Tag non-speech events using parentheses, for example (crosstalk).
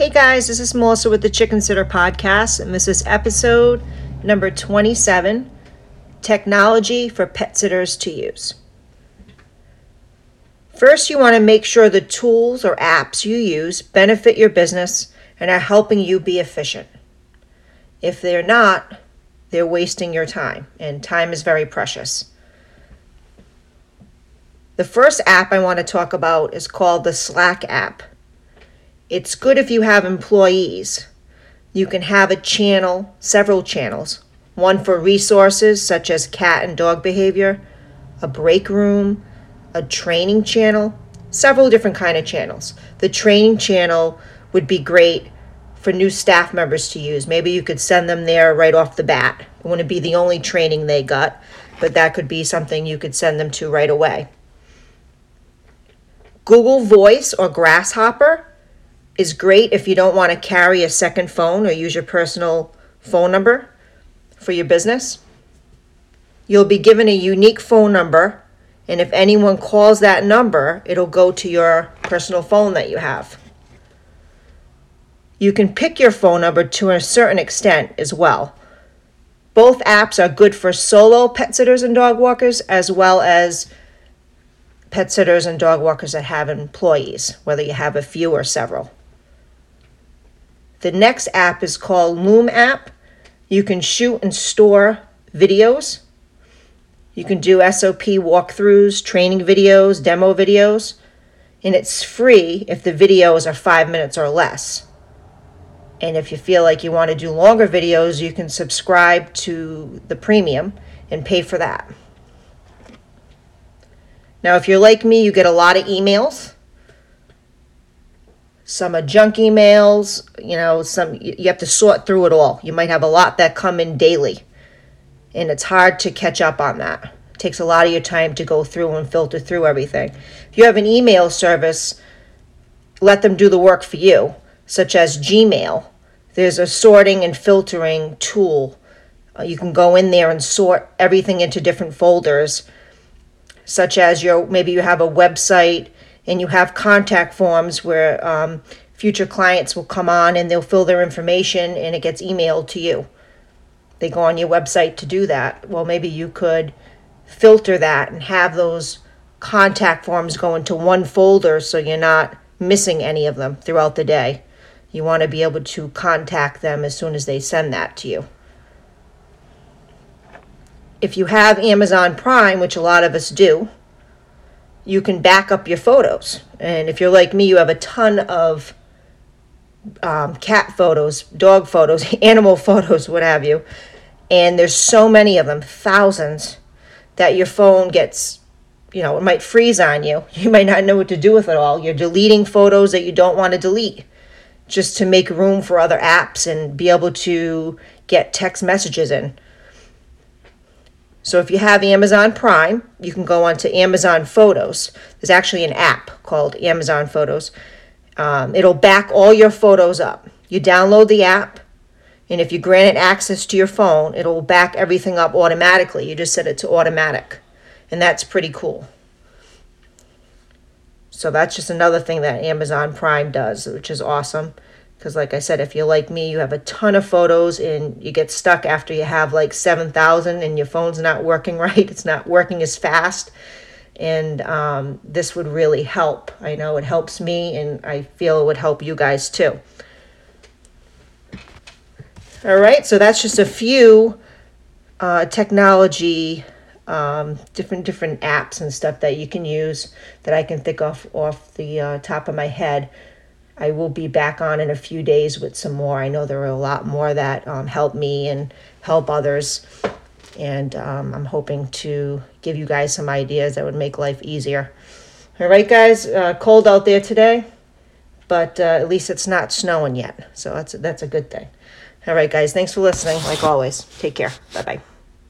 Hey guys, this is Melissa with the Chicken Sitter Podcast, and this is episode number 27 Technology for Pet Sitters to Use. First, you want to make sure the tools or apps you use benefit your business and are helping you be efficient. If they're not, they're wasting your time, and time is very precious. The first app I want to talk about is called the Slack app. It's good if you have employees. You can have a channel, several channels, one for resources such as cat and dog behavior, a break room, a training channel, several different kind of channels. The training channel would be great for new staff members to use. Maybe you could send them there right off the bat. It wouldn't be the only training they got, but that could be something you could send them to right away. Google Voice or Grasshopper is great if you don't want to carry a second phone or use your personal phone number for your business. You'll be given a unique phone number, and if anyone calls that number, it'll go to your personal phone that you have. You can pick your phone number to a certain extent as well. Both apps are good for solo pet sitters and dog walkers as well as pet sitters and dog walkers that have employees, whether you have a few or several. The next app is called Loom app. You can shoot and store videos. You can do SOP walkthroughs, training videos, demo videos, and it's free if the videos are five minutes or less. And if you feel like you want to do longer videos, you can subscribe to the premium and pay for that. Now, if you're like me, you get a lot of emails some are junk emails, you know, some you have to sort through it all. You might have a lot that come in daily. And it's hard to catch up on that. It takes a lot of your time to go through and filter through everything. If you have an email service, let them do the work for you, such as Gmail. There's a sorting and filtering tool. Uh, you can go in there and sort everything into different folders, such as your maybe you have a website and you have contact forms where um, future clients will come on and they'll fill their information and it gets emailed to you. They go on your website to do that. Well, maybe you could filter that and have those contact forms go into one folder so you're not missing any of them throughout the day. You want to be able to contact them as soon as they send that to you. If you have Amazon Prime, which a lot of us do, you can back up your photos. And if you're like me, you have a ton of um, cat photos, dog photos, (laughs) animal photos, what have you. And there's so many of them, thousands, that your phone gets, you know, it might freeze on you. (laughs) You might not know what to do with it all. You're deleting photos that you don't want to delete just to make room for other apps and be able to get text messages in. So if you have Amazon Prime, you can go onto Amazon Photos. There's actually an app called Amazon Photos. Um, it'll back all your photos up. You download the app, and if you grant it access to your phone, it'll back everything up automatically. You just set it to automatic, and that's pretty cool. So that's just another thing that Amazon Prime does, which is awesome. Because, like I said, if you're like me, you have a ton of photos and you get stuck after you have like 7,000 and your phone's not working (laughs) right. It's not working as fast. And um, this would really help. I know it helps me and I feel it would help you guys too. All right, so that's just a few uh, technology, um, different different apps and stuff that you can use that I can think off off the uh, top of my head. I will be back on in a few days with some more. I know there are a lot more that um, help me and help others. And um, I'm hoping to give you guys some ideas that would make life easier. All right, guys, uh, cold out there today, but uh, at least it's not snowing yet. So that's, that's a good thing. All right, guys, thanks for listening. Like always, take care. Bye bye.